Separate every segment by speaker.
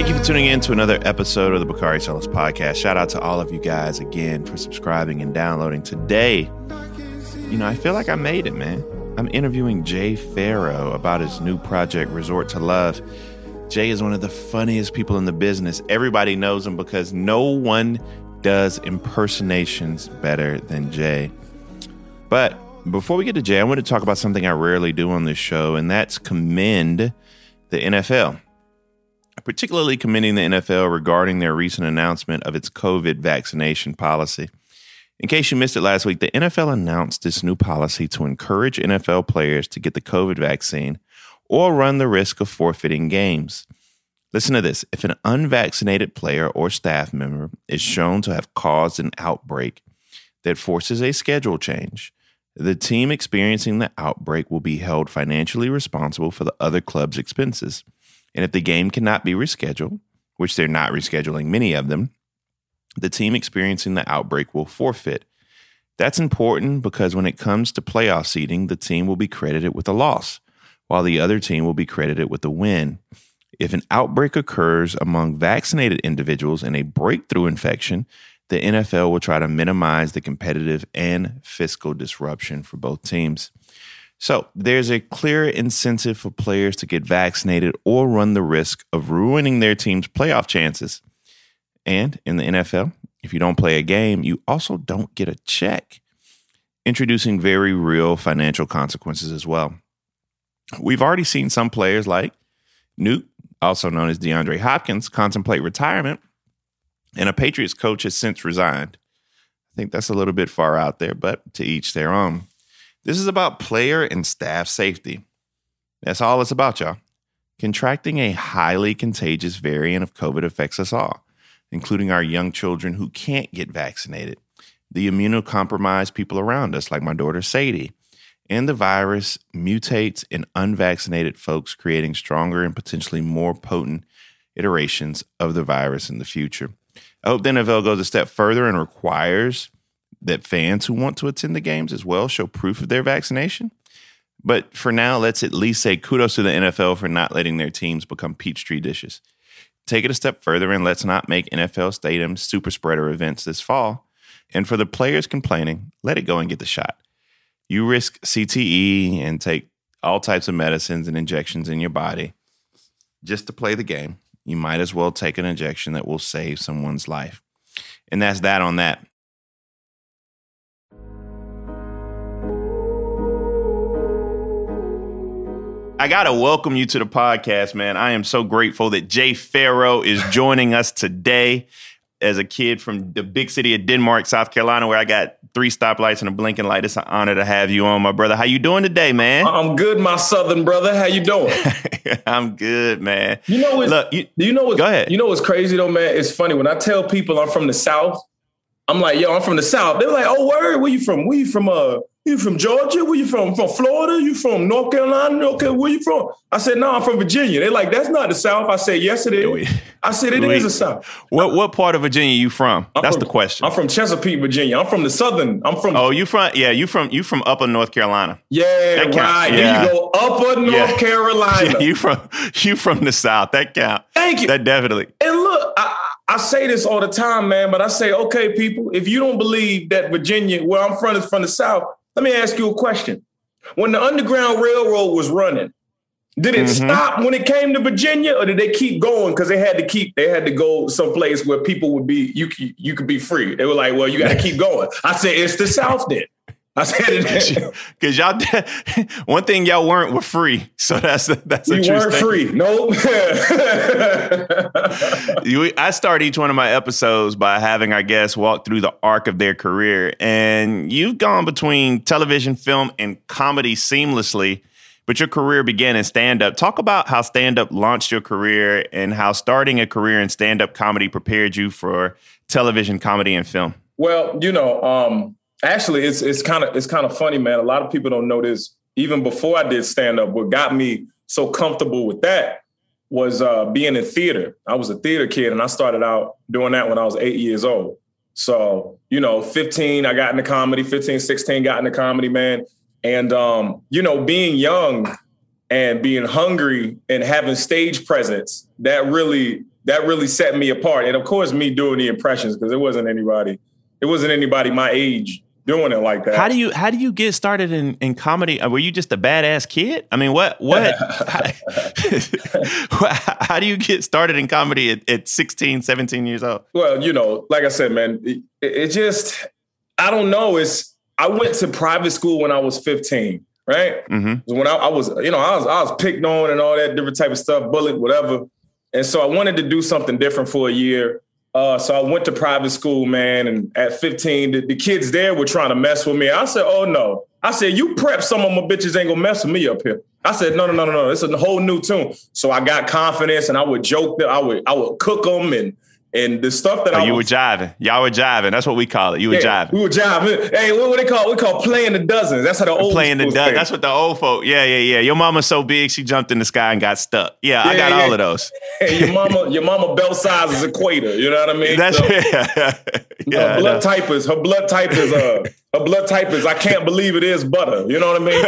Speaker 1: Thank you for tuning in to another episode of the Bakari Sellers podcast. Shout out to all of you guys again for subscribing and downloading. Today, you know, I feel like I made it, man. I'm interviewing Jay Pharoah about his new project, Resort to Love. Jay is one of the funniest people in the business. Everybody knows him because no one does impersonations better than Jay. But before we get to Jay, I want to talk about something I rarely do on this show, and that's commend the NFL. Particularly commending the NFL regarding their recent announcement of its COVID vaccination policy. In case you missed it last week, the NFL announced this new policy to encourage NFL players to get the COVID vaccine or run the risk of forfeiting games. Listen to this if an unvaccinated player or staff member is shown to have caused an outbreak that forces a schedule change, the team experiencing the outbreak will be held financially responsible for the other club's expenses. And if the game cannot be rescheduled, which they're not rescheduling many of them, the team experiencing the outbreak will forfeit. That's important because when it comes to playoff seeding, the team will be credited with a loss while the other team will be credited with a win. If an outbreak occurs among vaccinated individuals and a breakthrough infection, the NFL will try to minimize the competitive and fiscal disruption for both teams. So, there's a clear incentive for players to get vaccinated or run the risk of ruining their team's playoff chances. And in the NFL, if you don't play a game, you also don't get a check, introducing very real financial consequences as well. We've already seen some players like Nuk, also known as DeAndre Hopkins, contemplate retirement, and a Patriots coach has since resigned. I think that's a little bit far out there, but to each their own. This is about player and staff safety. That's all it's about, y'all. Contracting a highly contagious variant of COVID affects us all, including our young children who can't get vaccinated, the immunocompromised people around us, like my daughter Sadie, and the virus mutates in unvaccinated folks, creating stronger and potentially more potent iterations of the virus in the future. I hope the NFL goes a step further and requires that fans who want to attend the games as well show proof of their vaccination. But for now, let's at least say kudos to the NFL for not letting their teams become Petri dishes. Take it a step further and let's not make NFL stadiums super spreader events this fall. And for the players complaining, let it go and get the shot you risk CTE and take all types of medicines and injections in your body just to play the game. You might as well take an injection that will save someone's life. And that's that on that. I got to welcome you to the podcast, man. I am so grateful that Jay Pharoah is joining us today as a kid from the big city of Denmark, South Carolina, where I got three stoplights and a blinking light. It's an honor to have you on, my brother. How you doing today, man?
Speaker 2: I'm good, my southern brother. How you doing?
Speaker 1: I'm good, man.
Speaker 2: You know what? Look, you, you know what?
Speaker 1: Go ahead.
Speaker 2: You know what's crazy though, man? It's funny when I tell people I'm from the South. I'm like, yo, I'm from the South. They're like, oh, where? Where you from? Where you from? Uh, you from Georgia? Where you from? From Florida? You from North Carolina? Okay, where you from? I said, no, I'm from Virginia. They're like, that's not the South. I said, yes, it is. I said, it is the South.
Speaker 1: What what part of Virginia you from? I'm that's
Speaker 2: from,
Speaker 1: the question.
Speaker 2: I'm from Chesapeake, Virginia. I'm from the southern. I'm from.
Speaker 1: Oh, you from? Yeah, you from? You from Upper North Carolina?
Speaker 2: Yeah, right. Yeah. There you go, Upper North yeah. Carolina.
Speaker 1: Yeah, you from? You from the South? That count.
Speaker 2: Thank you.
Speaker 1: That definitely.
Speaker 2: And look, I, I say this all the time, man. But I say, okay, people, if you don't believe that Virginia, where I'm from, is from the South let me ask you a question. When the Underground Railroad was running, did it mm-hmm. stop when it came to Virginia, or did they keep going because they had to keep they had to go someplace where people would be you you could be free? They were like, well, you got to keep going. I said it's the South then. I said
Speaker 1: it because y'all. One thing y'all weren't were free, so that's that's a
Speaker 2: you weren't free. No.
Speaker 1: I start each one of my episodes by having our guests walk through the arc of their career, and you've gone between television, film, and comedy seamlessly. But your career began in stand up. Talk about how stand up launched your career and how starting a career in stand up comedy prepared you for television, comedy, and film.
Speaker 2: Well, you know, um, actually it's it's kind of it's kind of funny, man. A lot of people don't know this. Even before I did stand up, what got me so comfortable with that was uh, being in theater. I was a theater kid, and I started out doing that when I was eight years old. So, you know, 15, I got into comedy, 15, 16, got into comedy, man. And, um, you know, being young and being hungry and having stage presence, that really that really set me apart. And of course, me doing the impressions because it wasn't anybody, it wasn't anybody my age doing it like that.
Speaker 1: How do you how do you get started in, in comedy? Uh, were you just a badass kid? I mean, what what how, how, do you get started in comedy at, at 16, 17 years old?
Speaker 2: Well, you know, like I said, man, it, it just I don't know. It's I went to private school when I was 15, right? Mm-hmm. When I, I, was, you know, I was I was picked on and all that different type of stuff, bullied, whatever. And so I wanted to do something different for a year. Uh, so I went to private school, man. And at 15, the, the, kids there were trying to mess with me. I said, "Oh no!" I said, "You prep, some of my bitches ain't gonna mess with me up here." I said, "No, no, no, no, no. It's a whole new tune." So I got confidence, and I would joke that I would I would cook them and and the stuff that
Speaker 1: oh,
Speaker 2: I
Speaker 1: you was, were jiving, y'all were jiving. That's what we call it. You were yeah, jiving.
Speaker 2: We were jiving. Hey, what, what they call? We call playing the dozens. That's how the old
Speaker 1: playing the dozens. That's what the old folk. Yeah, yeah, yeah. Your mama's so big, she jumped in the sky and got stuck. Yeah, yeah I got yeah. all of those.
Speaker 2: Hey, your mama, your mama belt size is equator. You know what I mean?
Speaker 1: That's so, yeah.
Speaker 2: yeah. Her blood type is her blood type is uh her blood type is I can't believe it is butter. You know what I mean?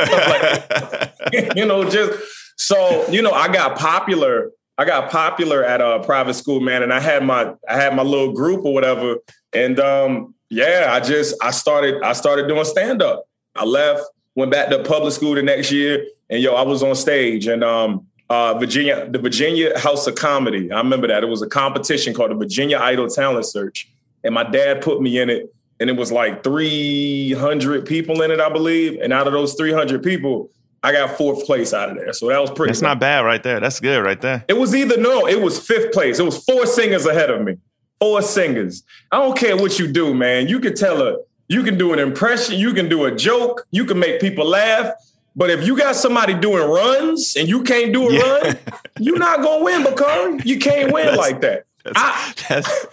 Speaker 2: Like, you know, just so you know, I got popular I got popular at a private school, man, and I had my I had my little group or whatever, and um, yeah, I just I started I started doing stand up. I left, went back to public school the next year, and yo, I was on stage and um, uh, Virginia, the Virginia House of Comedy. I remember that it was a competition called the Virginia Idol Talent Search, and my dad put me in it, and it was like 300 people in it, I believe, and out of those 300 people, I got fourth place out of there. So that was pretty.
Speaker 1: That's not bad right there. That's good right there.
Speaker 2: It was either no, it was fifth place. It was four singers ahead of me. Four singers. I don't care what you do, man. You can tell a, you can do an impression, you can do a joke, you can make people laugh. But if you got somebody doing runs and you can't do a yeah. run, you're not gonna win, Bakari. You can't win like that. That's, I, that's...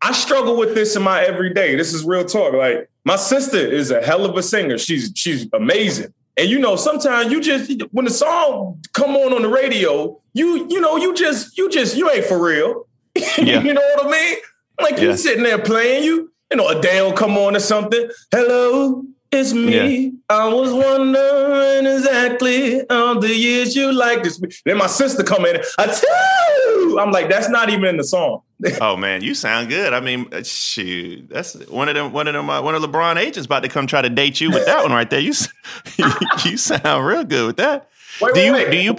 Speaker 2: I struggle with this in my everyday. This is real talk. Like my sister is a hell of a singer. She's she's amazing. And you know, sometimes you just when the song come on on the radio, you you know, you just you just you ain't for real. Yeah. you know what I mean? Like yeah. you sitting there playing, you you know, a Adele come on or something. Hello, it's me. Yeah. I was wondering exactly all the years you like this. Then my sister come in. I tell you, I'm like, that's not even in the song.
Speaker 1: Oh man, you sound good. I mean, uh, shoot, that's one of them. One of them. Uh, one of LeBron agents about to come try to date you with that one right there. You you sound real good with that.
Speaker 2: Wait, do wait, you wait. do you?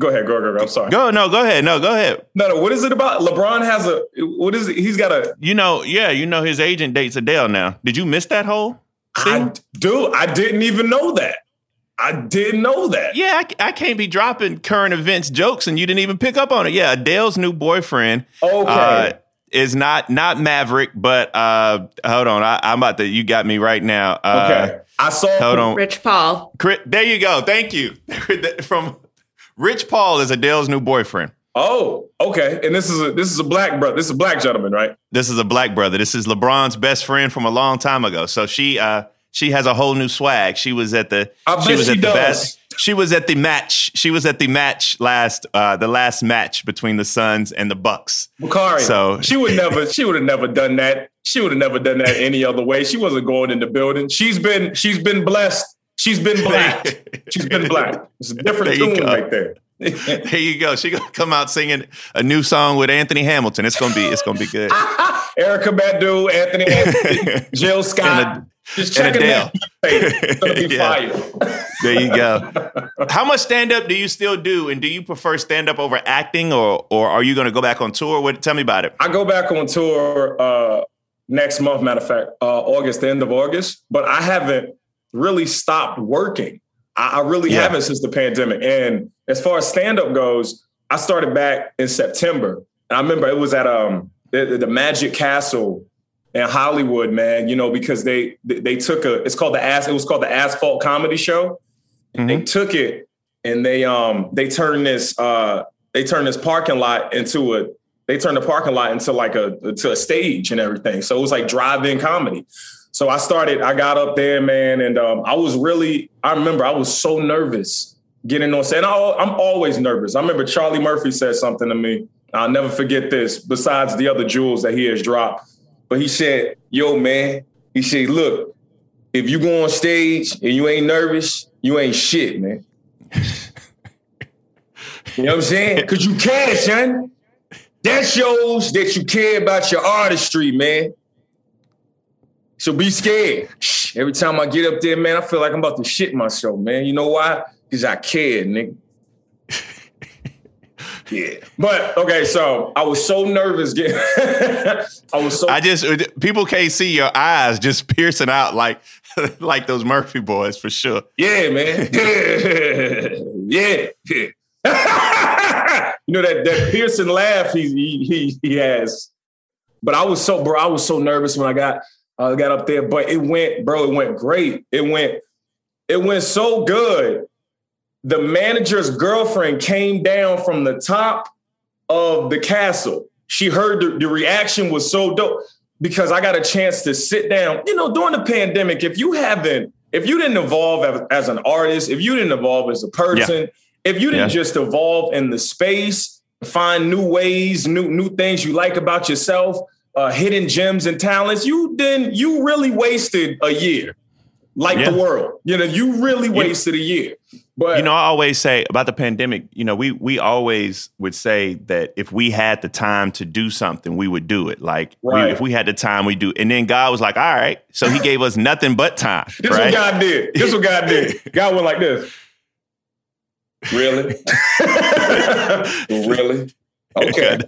Speaker 2: Go ahead, go, go, go. I'm sorry.
Speaker 1: Go, no, go ahead. No, go ahead.
Speaker 2: No, no. What is it about? LeBron has a. What is it? He's got a.
Speaker 1: You know, yeah, you know, his agent dates Adele now. Did you miss that whole?
Speaker 2: I do. I didn't even know that. I didn't know that.
Speaker 1: Yeah, I, I, can't be dropping current events jokes and you didn't even pick up on it. Yeah, Adele's new boyfriend.
Speaker 2: Okay. Uh,
Speaker 1: is not not Maverick, but uh, hold on, I, am about to. You got me right now. Uh,
Speaker 2: okay, I saw.
Speaker 3: Hold on, Rich Paul.
Speaker 1: There you go. Thank you. From Rich Paul is Adele's new boyfriend.
Speaker 2: Oh, okay. And this is a this is a black brother. This is a black gentleman, right?
Speaker 1: This is a black brother. This is LeBron's best friend from a long time ago. So she uh she has a whole new swag. She was at the
Speaker 2: I
Speaker 1: she
Speaker 2: was
Speaker 1: at
Speaker 2: the best
Speaker 1: she was at the match. She was at the match last uh the last match between the Suns and the Bucks.
Speaker 2: Bakari. So she would never she would have never done that. She would have never done that any other way. She wasn't going in the building. She's been she's been blessed. She's been black. she's been black. It's a different tune right there.
Speaker 1: there you go. She gonna come out singing a new song with Anthony Hamilton. It's gonna be it's gonna be good.
Speaker 2: Erykah Badu, Anthony Hamilton, Jill Scott. Just that. It's yeah.
Speaker 1: there you go. How much stand up do you still do, and do you prefer stand up over acting, or or are you gonna go back on tour? What? Tell me about it.
Speaker 2: I go back on tour uh, next month. Matter of fact, uh, August, the end of August. But I haven't really stopped working. I, I really yeah. haven't since the pandemic. And as far as stand up goes, I started back in September. And I remember it was at um the, the Magic Castle in Hollywood, man. You know because they they took a it's called the as it was called the Asphalt Comedy Show. Mm-hmm. They took it and they um they turned this uh they turned this parking lot into a they turned the parking lot into like a to a stage and everything. So it was like drive-in comedy. So I started, I got up there, man, and um, I was really, I remember I was so nervous getting on set. I'm always nervous. I remember Charlie Murphy said something to me. I'll never forget this, besides the other jewels that he has dropped. But he said, Yo, man, he said, Look, if you go on stage and you ain't nervous, you ain't shit, man. you know what I'm saying? Because you care, son. That shows that you care about your artistry, man. So be scared. Every time I get up there, man, I feel like I'm about to shit myself, man. You know why? Because I care, nigga. Yeah. But okay, so I was so nervous getting I was so
Speaker 1: I just uh, people can't see your eyes just piercing out like like those Murphy boys for sure.
Speaker 2: Yeah, man. yeah. yeah. you know that that piercing laugh he, he he has. But I was so bro, I was so nervous when I got I got up there, but it went, bro, it went great. It went, it went so good. The manager's girlfriend came down from the top of the castle. She heard the, the reaction was so dope because I got a chance to sit down. You know, during the pandemic, if you haven't, if you didn't evolve as, as an artist, if you didn't evolve as a person, yeah. if you didn't yeah. just evolve in the space, find new ways, new new things you like about yourself, uh, hidden gems and talents, you then you really wasted a year, like yeah. the world. You know, you really wasted a year. But
Speaker 1: you know, I always say about the pandemic. You know, we we always would say that if we had the time to do something, we would do it. Like right. we, if we had the time, we do. And then God was like, "All right," so He gave us nothing but time.
Speaker 2: this
Speaker 1: right?
Speaker 2: what God did. This what God did. God went like this. Really? really? Okay.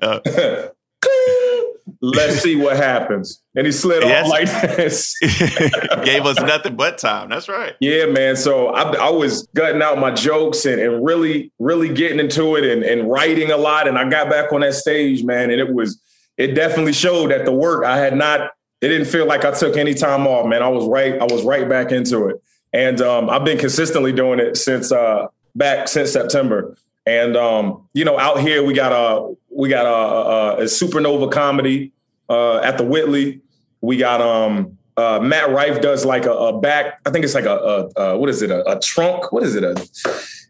Speaker 2: Let's see what happens. And he slid yes. off like this.
Speaker 1: Gave us nothing but time. That's right.
Speaker 2: Yeah, man. So I, I was gutting out my jokes and, and really, really getting into it and, and writing a lot. And I got back on that stage, man. And it was, it definitely showed that the work I had not, it didn't feel like I took any time off, man. I was right, I was right back into it. And um, I've been consistently doing it since uh, back since September. And um, you know, out here we got a we got a, a, a supernova comedy uh, at the Whitley. We got um, uh, Matt Rife does like a, a, back. I think it's like a, a what is it? A, trunk? What is it? A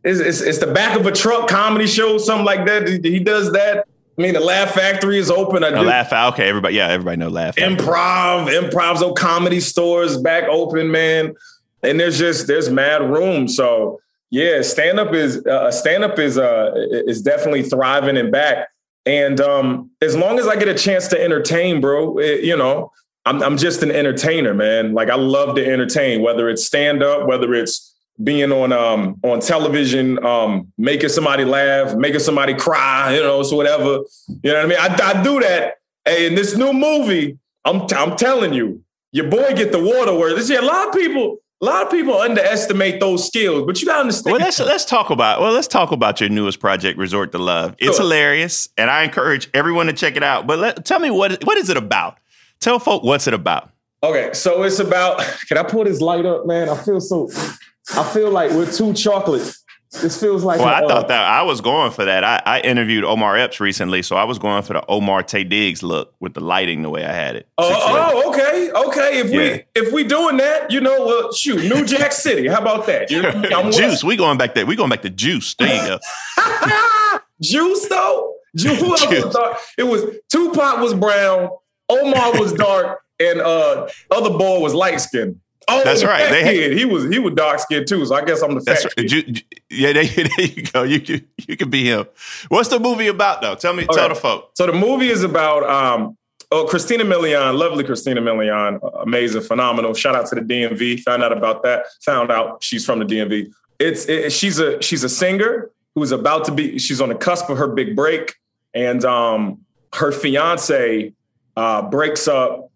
Speaker 2: it's, it's, it's the back of a truck comedy show, something like that. He does that. I mean, the Laugh Factory is open. I
Speaker 1: do. Laugh Okay, everybody. Yeah, everybody know Laugh.
Speaker 2: Factory. Improv, improv's old comedy stores back open, man. And there's just there's mad room. So yeah, stand up is uh, stand up is uh is definitely thriving and back. And um, as long as I get a chance to entertain, bro, it, you know, I'm I'm just an entertainer, man. Like I love to entertain, whether it's stand up, whether it's being on um on television, um, making somebody laugh, making somebody cry, you know, so whatever. You know what I mean? I, I do that. Hey, in this new movie, I'm I'm telling you, your boy get the water word. See, a lot of people a lot of people underestimate those skills, but you gotta understand.
Speaker 1: Well, let's let's talk about well, let's talk about your newest project, Resort to Love. It's sure. hilarious, and I encourage everyone to check it out. But let, tell me what what is it about? Tell folk what's it about.
Speaker 2: Okay, so it's about. Can I pull this light up, man? I feel so. I feel like we're two chocolate this feels like.
Speaker 1: Well, I thought that I was going for that. I, I, interviewed Omar Epps recently, so I was going for the Omar Taye Diggs look with the lighting the way I had it.
Speaker 2: Oh, oh okay, okay. If yeah. we if we doing that, you know, well, shoot, New Jack City. How about that?
Speaker 1: Juice. We going back there. We going back to Juice. There you
Speaker 2: go. Juice though. Juice. Juice. It was Tupac was brown, Omar was dark, and uh other boy was light skinned. Oh,
Speaker 1: that's right.
Speaker 2: They had, he was he was dark skinned too, so I guess I'm the that's fat right.
Speaker 1: Ju, yeah, there, there, you go. You can you can be him. What's the movie about though? Tell me, okay. tell the folk.
Speaker 2: So the movie is about um, oh Christina Milian, lovely Christina Milian, amazing, phenomenal. Shout out to the DMV. Found out about that. Found out she's from the DMV. It's it, she's a she's a singer who's about to be. She's on the cusp of her big break, and um, her fiance uh, breaks up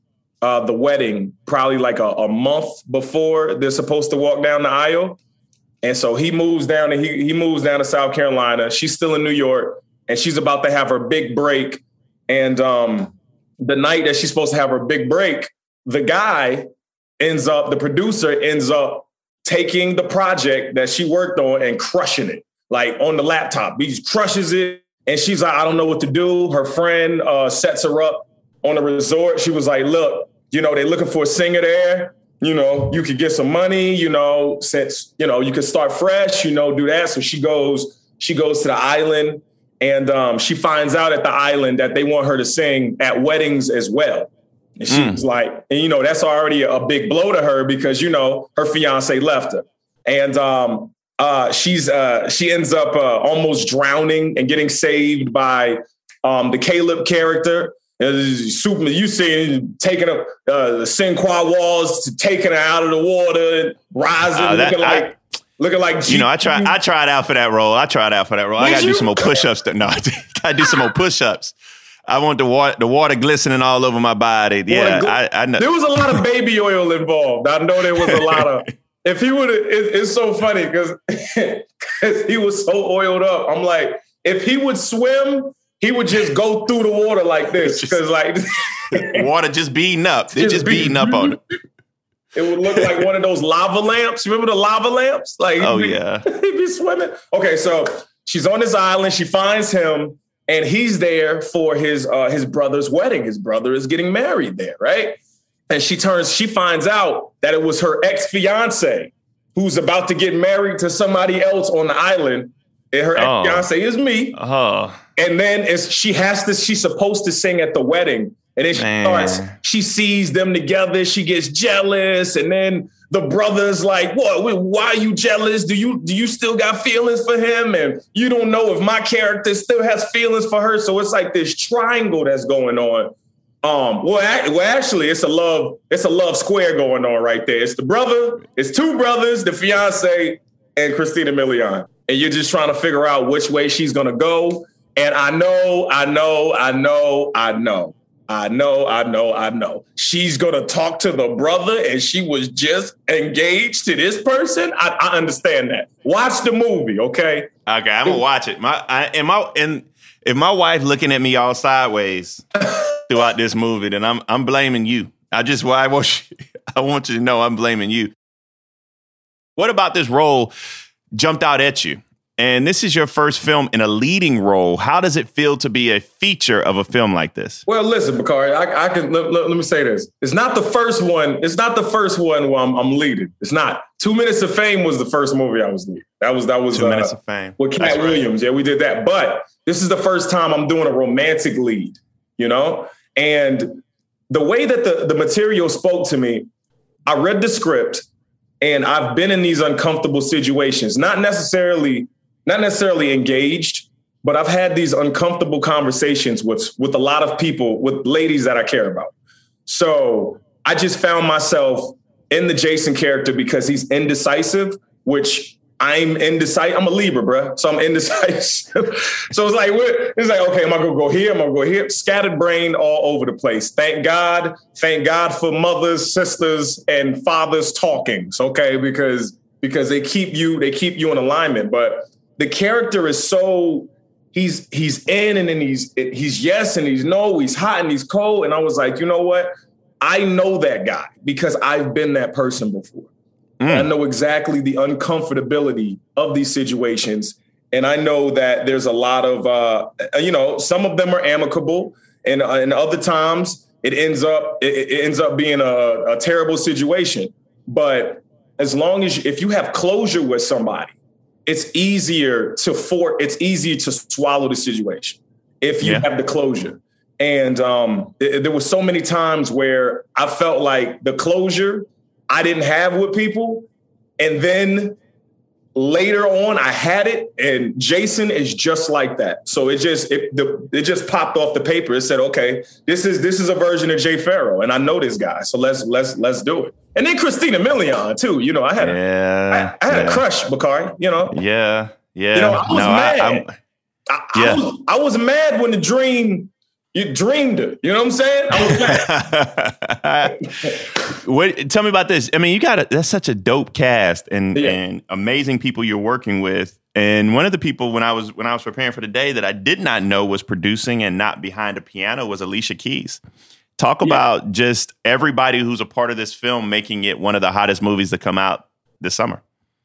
Speaker 2: uh, the wedding probably like a, a, month before they're supposed to walk down the aisle. And so he moves down and he, he moves down to South Carolina. She's still in New York and she's about to have her big break. And um, the night that she's supposed to have her big break, the guy ends up, the producer ends up taking the project that she worked on and crushing it, like on the laptop. He crushes it. And she's like, I don't know what to do. Her friend uh, sets her up on a resort. She was like, look, you know, they're looking for a singer there. You know, you could get some money, you know, since, you know, you could start fresh, you know, do that. So she goes, she goes to the island and um, she finds out at the island that they want her to sing at weddings as well. And she mm. was like, and you know, that's already a big blow to her because, you know, her fiance left her. And um, uh, she's uh, she ends up uh, almost drowning and getting saved by Um, the Caleb character, Superman, you see taking up uh, the Sinqua Walls, taking her out of the water, and rising, uh, that, looking like. I, looking like
Speaker 1: G- you know, I tried. I tried out for that role. I tried out for that role. Did I got to do some more push-ups. To, no, I got do some more push-ups. I want the water, the water glistening all over my body. Yeah, I, I know.
Speaker 2: There was a lot of baby oil involved. I know there was a lot of. if he would, it, it's so funny because he was so oiled up. I'm like, if he would swim, he would just go through the water like this because like
Speaker 1: water just beating up. It's just, just beating up on it.
Speaker 2: It would look like one of those lava lamps. Remember the lava lamps? Like,
Speaker 1: oh be, yeah,
Speaker 2: he'd be swimming. Okay, so she's on this island. She finds him, and he's there for his uh, his brother's wedding. His brother is getting married there, right? And she turns. She finds out that it was her ex fiance who's about to get married to somebody else on the island. And her oh. ex fiance is me.
Speaker 1: Oh.
Speaker 2: And then it's, she has to. She's supposed to sing at the wedding and then she Man. starts, she sees them together, she gets jealous, and then the brother's like, "What? Why are you jealous? Do you do you still got feelings for him?" And you don't know if my character still has feelings for her. So it's like this triangle that's going on. Um, well, well, actually, it's a love, it's a love square going on right there. It's the brother, it's two brothers, the fiance, and Christina Milian, and you're just trying to figure out which way she's gonna go. And I know, I know, I know, I know I know, I know, I know. She's gonna talk to the brother, and she was just engaged to this person. I, I understand that. Watch the movie, okay?
Speaker 1: Okay, I'm gonna watch it. My I, and my and if my wife looking at me all sideways throughout this movie, then I'm I'm blaming you. I just why I want you, I want you to know I'm blaming you. What about this role jumped out at you? And this is your first film in a leading role. How does it feel to be a feature of a film like this?
Speaker 2: Well, listen, Bakari, I, I can let, let, let, me say this. It's not the first one. It's not the first one where I'm, I'm, leading. It's not. Two Minutes of Fame was the first movie I was leading. That was that was
Speaker 1: Two uh, Minutes of Fame
Speaker 2: with Katt Williams. Yeah, we did that. But this is the first time I'm doing a romantic lead. You know, and the way that the the material spoke to me, I read the script, and I've been in these uncomfortable situations, not necessarily not necessarily engaged, but I've had these uncomfortable conversations with with a lot of people, with ladies that I care about. So I just found myself in the Jason character because he's indecisive, which I'm indecisive. I'm a Libra, bro. So I'm indecisive. so it's like, it's like, okay, am I gonna go here? Am I gonna go here? Scattered brain all over the place. Thank God, thank God for mothers, sisters, and fathers talkings. Okay, because because they keep you, they keep you in alignment. But the character is so he's he's in and then he's he's yes and he's no, he's hot and he's cold. And I was like, you know what? I know that guy because I've been that person before. Mm. I know exactly the uncomfortability of these situations. And I know that there's a lot of, uh, you know, some of them are amicable, and, uh, and other times it ends up it, it ends up being a, a terrible situation. But as long as you, if you have closure with somebody, it's easier to for it's easier to swallow the situation if you yeah. have the closure. And um, it, there was so many times where I felt like the closure I didn't have with people, and then later on I had it, and Jason is just like that. So it just it the, it just popped off the paper. It said, okay, this is this is a version of Jay Pharoah, and I know this guy, so let's let's let's do it. And then Christina Milian too. You know, I had yeah, a, I, I had yeah. a crush, Bakari. You know.
Speaker 1: Yeah, yeah.
Speaker 2: You know, I was no, mad. I, I, yeah. was, I was mad when the dream you dreamed it. You know what I'm saying? I
Speaker 1: was what, tell me about this. I mean, you got a, that's such a dope cast and yeah. and amazing people you're working with. And one of the people when I was when I was preparing for the day that I did not know was producing and not behind a piano was Alicia Keys. Talk yeah. about just everybody who's a part of this film making it one of the hottest movies to come out this summer.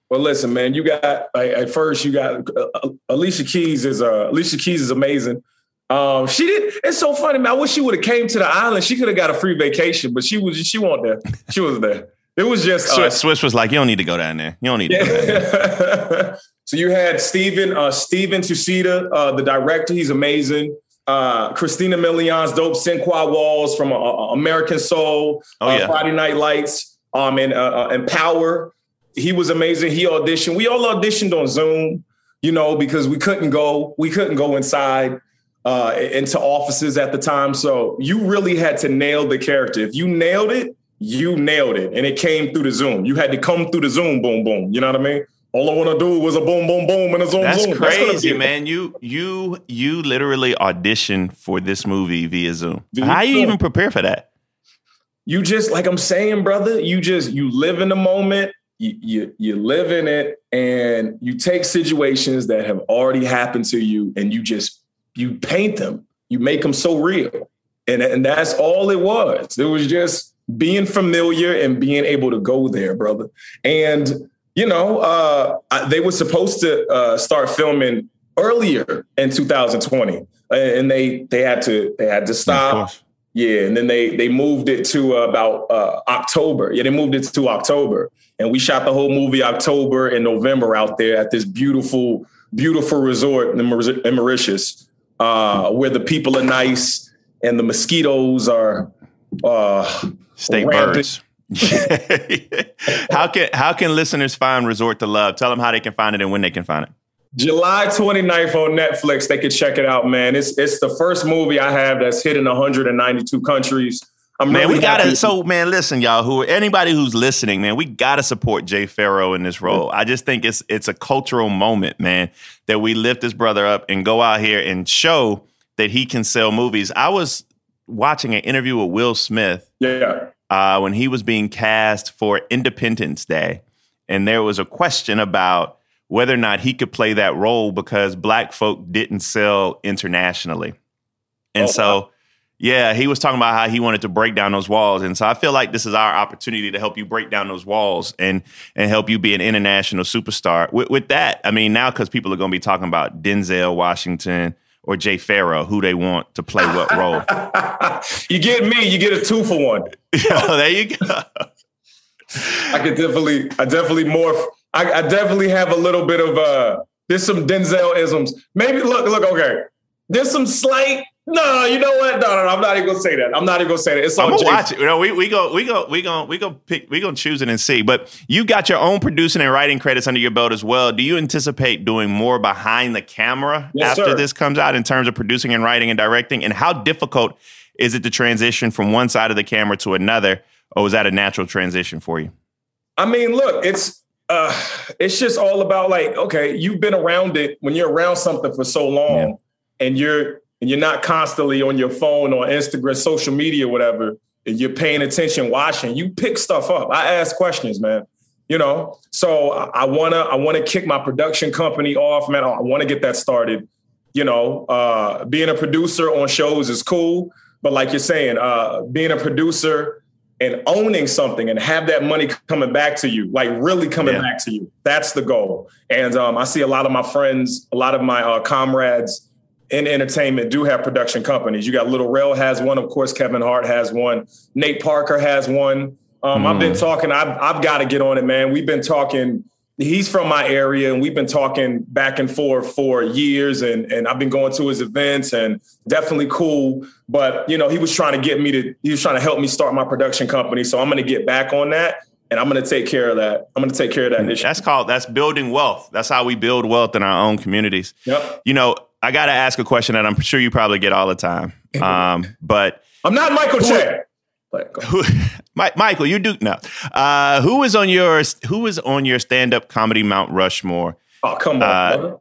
Speaker 2: Well, listen, man, you got at first you got uh, Alicia Keys is uh, Alicia Keys is amazing. Um, she did. It's so funny, man. I wish she would have came to the island. She could have got a free vacation, but she was she wasn't there. She was there. It was just
Speaker 1: uh, Swizz, Swizz was like, you don't need to go down there. You don't need to
Speaker 2: yeah. so you had Steven, uh, Steven Tsuchida, uh, the director. He's amazing. Uh, Christina Milian's dope Sinqua Walls from uh, uh, American Soul, oh, uh, yeah. Friday Night Lights, um, and, uh, and Power. He was amazing. He auditioned. We all auditioned on Zoom, you know, because we couldn't go. We couldn't go inside. uh, into offices at the time. So you really had to nail the character. If you nailed it, you nailed it, and it came through the Zoom. You had to come through the Zoom, boom, boom. You know what I mean? All I want to do was a boom, boom, boom, and a zoom,
Speaker 1: That's
Speaker 2: zoom.
Speaker 1: crazy,
Speaker 2: That's
Speaker 1: man. You you you literally auditioned for this movie via Zoom.
Speaker 2: Via
Speaker 1: How you even prepare for that?
Speaker 2: you just like I'm saying, brother. You just you live in the moment. You, you you live in it, and you take situations that have already happened to you, and you just you paint them. You make them so real, and and that's all it was. It was just being familiar and being able to go there, brother. And you know, uh, I- they were supposed to uh, start filming earlier in 2020, and they they had to they had to stop. Yeah, and then they they moved it to uh, about uh, October. Yeah, they moved it to October, and we shot the whole movie October and November out there at this beautiful, beautiful resort in, Maur- in Mauritius, uh, where the people are nice and the mosquitoes are. Uh,
Speaker 1: State
Speaker 2: Rampant.
Speaker 1: birds. how can how can listeners find Resort to Love? Tell them how they can find it and when they can find it.
Speaker 2: July 29th on Netflix. They could check it out, man. It's it's the first movie I have that's hit in 192 countries. I'm
Speaker 1: Man,
Speaker 2: really
Speaker 1: we gotta.
Speaker 2: happy.
Speaker 1: So, man, listen, y'all. Who anybody who's listening, man, we gotta support Jay Pharoah in this role. I just think it's it's a cultural moment, man, that we lift this brother up and go out here and show that he can sell movies. I was watching an interview with Will Smith
Speaker 2: yeah.
Speaker 1: Uh, when he was being cast for Independence Day, and there was a question about whether or not he could play that role because black folk didn't sell internationally. And
Speaker 2: Oh,
Speaker 1: so,
Speaker 2: wow.
Speaker 1: yeah, he was talking about how he wanted to break down those walls. And so I feel like this is our opportunity to help you break down those walls and and help you be an international superstar. With, with that, I mean, now because people are going to be talking about Denzel Washington or Jay Pharoah, who they want to play what role.
Speaker 2: you get me, you get a two for one.
Speaker 1: Oh, there you go.
Speaker 2: I could definitely, I definitely morph. I, I definitely have a little bit of uh there's some Denzel isms. Maybe look, look, okay. There's some slight. No, you know what? No, no, no. I'm not even gonna say that. I'm not even gonna say that. It's
Speaker 1: I'm gonna watch it. You know, we we go we go we go we go pick we gonna choose it and see. But you got your own producing and writing credits under your belt as well. Do you anticipate doing more behind the camera
Speaker 2: Yes,
Speaker 1: after
Speaker 2: sir.
Speaker 1: this comes out in terms of producing and writing and directing? And how difficult is it to transition from one side of the camera to another, or was that a natural transition for you?
Speaker 2: I mean, look, it's uh it's just all about like, okay, you've been around it when you're around something for so long and you're and you're not constantly on your phone or Instagram, social media, whatever, and you're paying attention, watching, you pick stuff up. I ask questions, man. You know, so I, wanna I wanna kick my production company off, man. I wanna get that started. You know, uh, being a producer on shows is cool, but like you're saying, uh, being a producer and owning something and have that money coming back to you, like really coming
Speaker 1: Yeah.
Speaker 2: back to you. That's the goal. And um, I see a lot of my friends, a lot of my uh, comrades in entertainment do have production companies. You got Lil Rel has one, of course. Kevin Hart has one. Nate Parker has one. Um, I've been talking. I've I've got to get on it, man. We've been talking. He's from my area, and we've been talking back and forth for years. And and I've been going to his events, and definitely cool. But you know, he was trying to get me to. He was trying to help me start my production company. So I'm going to get back on that, and I'm going to take care of that. I'm going to take care of that year.
Speaker 1: That's called that's building wealth. That's how we build wealth in our own communities.
Speaker 2: Yep.
Speaker 1: You know, I got to ask a question that I'm sure you probably get all the time. Um, but
Speaker 2: I'm not Michael.
Speaker 1: Who, Mi- Michael, you do no. Uh, who is on your who is on your stand up comedy Mount Rushmore?
Speaker 2: Oh, come on,
Speaker 1: Uh,
Speaker 2: brother.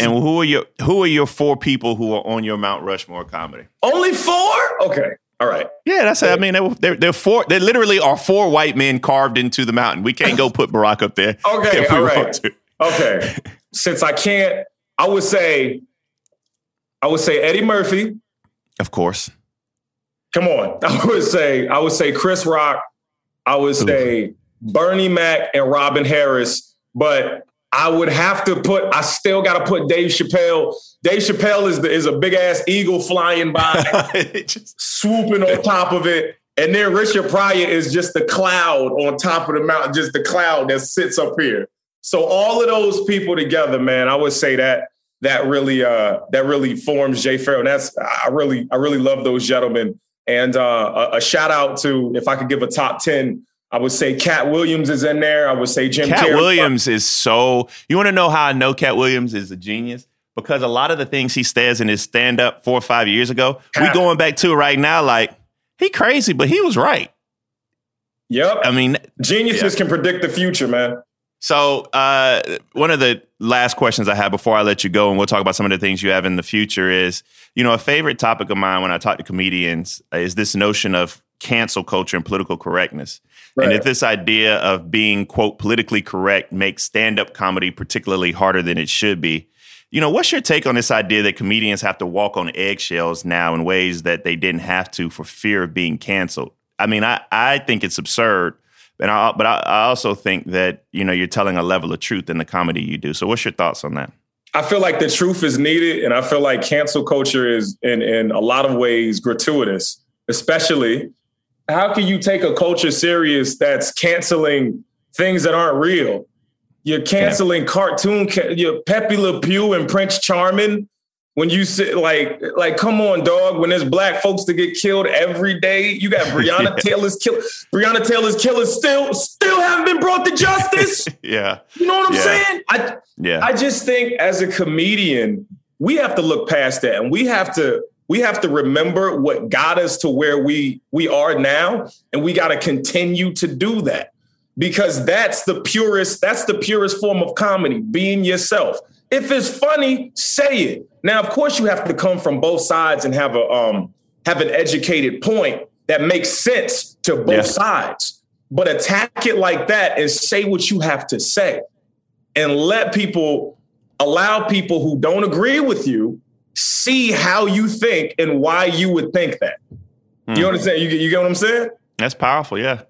Speaker 1: And who are your who are your four people who are on your Mount Rushmore comedy?
Speaker 2: only four? Okay. All right.
Speaker 1: Yeah, that's. I mean, they're, they're, four. They literally are four white men carved into the mountain. We can't go put Barack up there.
Speaker 2: Okay, all right. Okay. Since I can't, I would say, I would say Eddie Murphy.
Speaker 1: Of course.
Speaker 2: Come on. I would say, I would say Chris Rock. I would say Bernie Mac and Robin Harris. But I would have to put, I still got to put Dave Chappelle. Dave Chappelle is the, is a big ass eagle flying by.
Speaker 1: Just-
Speaker 2: swooping on top of it. And then Richard Pryor is just the cloud on top of the mountain, just the cloud that sits up here. So all of those people together, man, I would say that that really uh that really forms Jay Pharoah. And that's I really I really love those gentlemen. And uh, a, a shout out to if I could give a top ten, I would say Katt Williams is in there. I would say Jim Katt.
Speaker 1: Williams is so. You want to know how I know Katt Williams is a genius? because a lot of the things he says in his stand up four or five years ago, we going back to right now, like he crazy, but he was right.
Speaker 2: Yep.
Speaker 1: I mean,
Speaker 2: geniuses yeah. can predict the future, man.
Speaker 1: So, uh, one of the last questions I have before I let you go, and we'll talk about some of the things you have in the future, is you know, a favorite topic of mine when I talk to comedians is this notion of cancel culture and political correctness. Right. And if this idea of being, quote, politically correct makes stand up comedy particularly harder than it should be. You know, what's your take on this idea that comedians have to walk on eggshells now in ways that they didn't have to for fear of being canceled? I mean, I, I think it's absurd, but I, but I, I also think that, you know, you're telling a level of truth in the comedy you do. So what's your thoughts on that?
Speaker 2: I feel like the truth is needed, and I feel like cancel culture is in in a lot of ways gratuitous, especially how can you take a culture serious that's canceling things that aren't real? You're canceling yeah. cartoon, you're Pepe Le Pew and Prince Charming. When you sit like, like, come on, dog. When there's black folks to get killed every day, you got Breonna yeah. Taylor's kill. Breonna Taylor's killers still, still haven't been brought to justice.
Speaker 1: yeah,
Speaker 2: you know what I'm yeah. saying? I, yeah. I just think as a comedian, we have to look past that, and we have to we have to remember what got us to where we we are now and we got to continue to do that because that's the purest that's the purest form of comedy being yourself if it's funny say it now of course you have to come from both sides and have a um have an educated point that makes sense to both yeah. sides but attack it like that and say what you have to say and let people allow people who don't agree with you see how you think and why you would think that. Mm. You hmm. understand? You, you get what I'm saying?
Speaker 1: That's powerful. Yeah.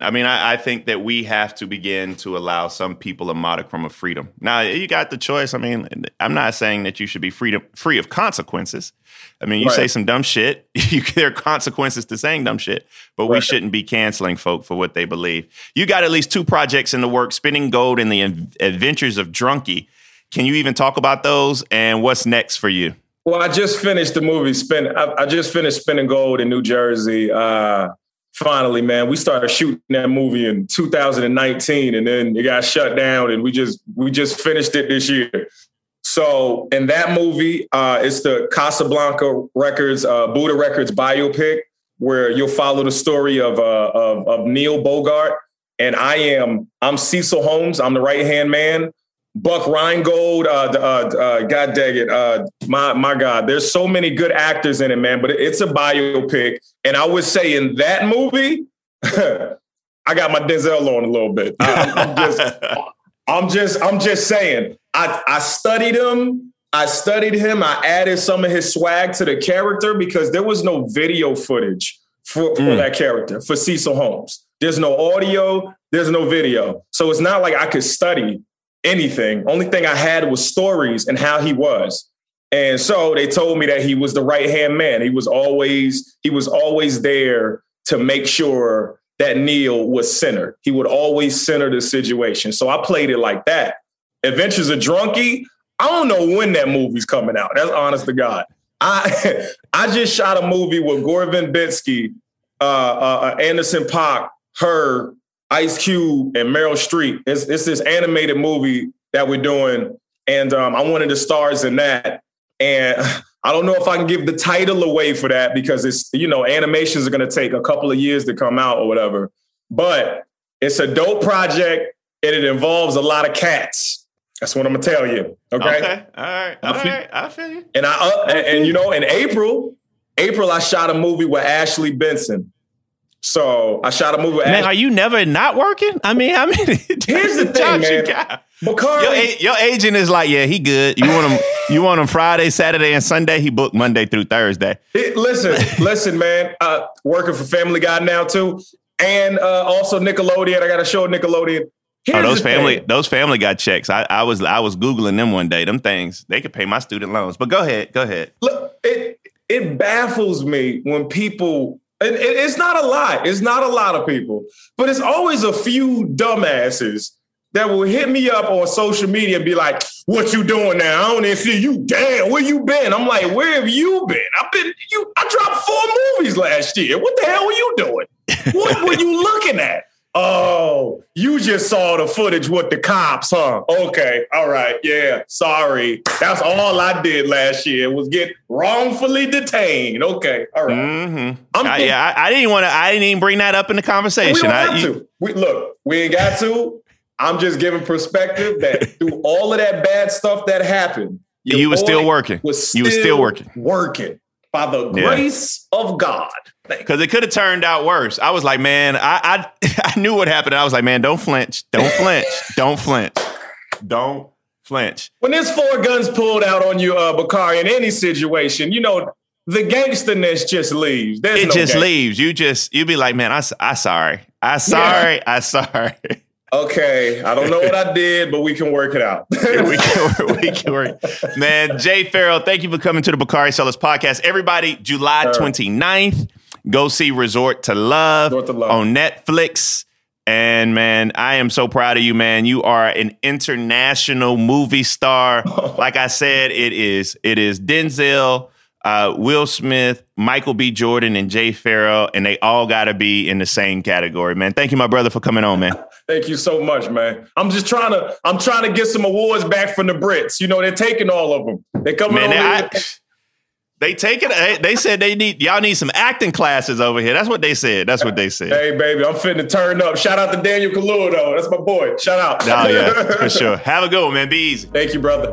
Speaker 1: I mean, I, I, think that we have to begin to allow some people a modicum of freedom. Now, you got the choice. I mean, I'm not saying that you should be free, to, free of consequences. I mean, you right. say some dumb shit, you, there are consequences to saying dumb shit, but right. we shouldn't be canceling folk for what they believe. You got at least two projects in the work Spinning Gold and The Adventures of Drunky. Can you even talk about those and what's next for you?
Speaker 2: Well, I just finished the movie Spin. I, I just finished Spinning Gold in New Jersey. Uh, finally, man, we started shooting that movie in 2019, and then it got shut down, and we just we just finished it this year. So in that movie, uh, it's the Casablanca Records, uh, Buddah Records biopic, where you'll follow the story of, uh, of, of Neil Bogart, and I am I'm Cecil Holmes. I'm the right hand man. Buck Reingold, uh, uh, uh, God dang it, uh, my my God, there's so many good actors in it, man. But it's a biopic, and I would say in that movie, I got my Denzel on a little bit. I, I'm just, I'm just, I'm just saying. I I studied him. I studied him. I added some of his swag to the character because there was no video footage for, for mm. that character for Cecil Holmes. There's no audio. There's no video, so it's not like I could study anything. Only thing I had was stories and how he was. And so they told me that he was the right hand man. He was always he was always there to make sure that Neil was centered. He would always center the situation. So I played it like that. Adventures of Drunky. I don't know when that movie's coming out. That's honest to God. I I just shot a movie with Gore Verbinski, uh, uh, uh Anderson .Paak, her, Ice Cube and Meryl Streep. It's, it's this animated movie that we're doing, and um, I'm one of the stars in that. And I don't know if I can give the title away for that because it's you know animations are going to take a couple of years to come out or whatever. But it's a dope project and it involves a lot of cats. That's what I'm gonna tell you. Okay.
Speaker 1: Okay. All right. All I feel, right. I feel you.
Speaker 2: And I uh, and, and you know in April, April I shot a movie with Ashley Benson. So I shot a movie.
Speaker 1: Man, are you never not working? I mean, how many
Speaker 2: here's the thing, man.
Speaker 1: You your, your, agent is like, yeah, he good. You want him? you want him Friday, Saturday, and Sunday? He booked Monday through Thursday.
Speaker 2: It, listen, listen, man. Uh, working for Family Guy now too, and uh, also Nickelodeon. I got a show at Nickelodeon.
Speaker 1: Here's oh, those family, thing. those family got checks. I, I was, I was googling them one day. Them things they could pay my student loans. But go ahead, go ahead.
Speaker 2: Look, it it baffles me when people it's not a lot. It's not a lot of people, but it's always a few dumbasses that will hit me up on social media and be like, "What you doing now? I don't even see you. Damn, where you been?" I'm like, "Where have you been? I've been you. I dropped four movies last year. What the hell were you doing? what were you looking at?" Oh, you just saw the footage with the cops, huh? Okay, all right, yeah. Sorry, that's all I did last year was get wrongfully detained. Okay, all right.
Speaker 1: Mm-hmm. I, yeah, I, I, didn't want to. I didn't even bring that up in the conversation. We
Speaker 2: don't have I, to. We, look, we ain't got to. I'm just giving perspective that through all of that bad stuff that happened,
Speaker 1: you were still working. Was still you were still working.
Speaker 2: Working by the grace yeah. of God.
Speaker 1: Because it could have turned out worse. I was like, man, I, I I knew what happened. I was like, man, don't flinch, don't flinch, don't flinch, don't flinch.
Speaker 2: When there's four guns pulled out on you, uh, Bakari, in any situation, you know the gangsterness just leaves. There's
Speaker 1: it
Speaker 2: no
Speaker 1: just leaves. You just you be like, man, I I sorry, I sorry, yeah. I sorry.
Speaker 2: Okay, I don't know what I did, but we can work it out. we,
Speaker 1: can, we can work. Man, Jay Pharoah, thank you for coming to the Bakari Sellers podcast. Everybody, July 29th, go see Resort to Love, Resort to Love on Netflix. And man, I am so proud of you, man. You are an international movie star. like I said, it is it is Denzel, uh, Will Smith, Michael B. Jordan, and Jay Pharoah, and they all got to be in the same category, man. Thank you, my brother, for coming on, man.
Speaker 2: Thank you so much, man. I'm just trying to I'm trying to get some awards back from the Brits. You know, they're taking all of them. They coming man,
Speaker 1: over. They, take it. Eh, they said they need y'all need some acting classes over here. That's what they said. That's what they said.
Speaker 2: Hey, baby, I'm fitting to turn up. Shout out to Daniel Kaluuya, though. That's my boy. Shout out.
Speaker 1: Oh yeah, for sure. Have a good one, man. Be easy.
Speaker 2: Thank you, brother.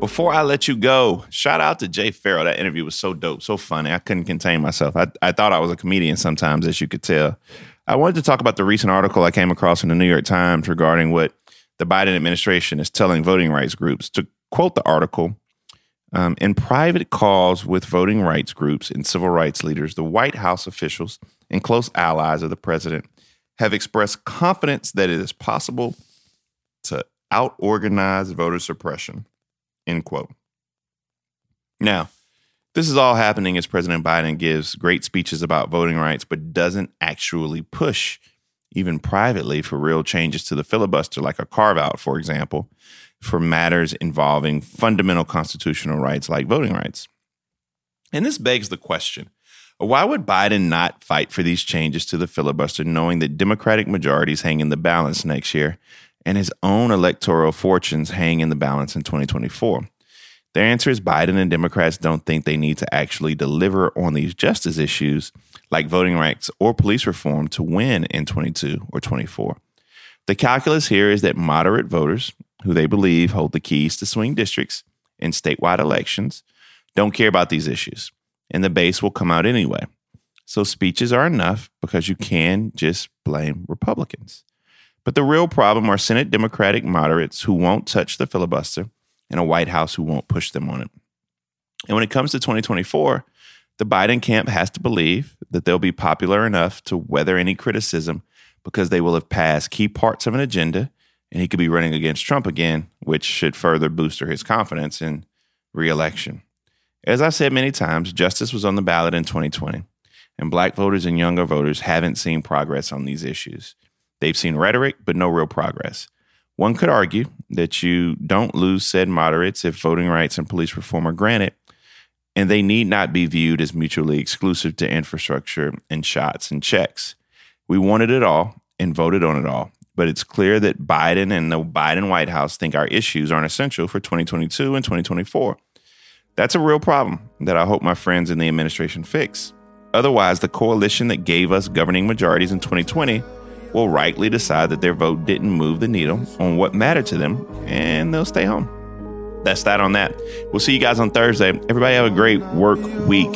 Speaker 1: Before I let you go, shout out to Jay Pharoah. That interview was so dope, so funny. I couldn't contain myself. I, I thought I was a comedian sometimes, as you could tell. I wanted to talk about the recent article I came across in the New York Times regarding what the Biden administration is telling voting rights groups. To quote the article, um, in private calls with voting rights groups and civil rights leaders, the White House officials and close allies of the president have expressed confidence that it is possible to out organize voter suppression End quote. Now, this is all happening as President Biden gives great speeches about voting rights, but doesn't actually push, even privately, for real changes to the filibuster, like a carve out, for example, for matters involving fundamental constitutional rights like voting rights. And this begs the question why would Biden not fight for these changes to the filibuster, knowing that Democratic majorities hang in the balance next year and his own electoral fortunes hang in the balance in 2024? Their answer is Biden and Democrats don't think they need to actually deliver on these justice issues like voting rights or police reform to win in 22 or 24. The calculus here is that moderate voters, who they believe hold the keys to swing districts in statewide elections, don't care about these issues, and the base will come out anyway. So speeches are enough because you can just blame Republicans. But the real problem are Senate Democratic moderates who won't touch the filibuster and a White House who won't push them on it. And when it comes to 2024, the Biden camp has to believe that they'll be popular enough to weather any criticism because they will have passed key parts of an agenda and he could be running against Trump again, which should further booster his confidence in reelection. As I've said many times, justice was on the ballot in 2020, and black voters and younger voters haven't seen progress on these issues. They've seen rhetoric, but no real progress. One could argue that you don't lose said moderates if voting rights and police reform are granted, and they need not be viewed as mutually exclusive to infrastructure and shots and checks. We wanted it all and voted on it all, but it's clear that Biden and the Biden White House think our issues aren't essential for 2022 and 2024. That's a real problem that I hope my friends in the administration fix. Otherwise, the coalition that gave us governing majorities in 2020 will rightly decide that their vote didn't move the needle on what mattered to them, and they'll stay home. That's that on that. We'll see you guys on Thursday. Everybody have a great work week.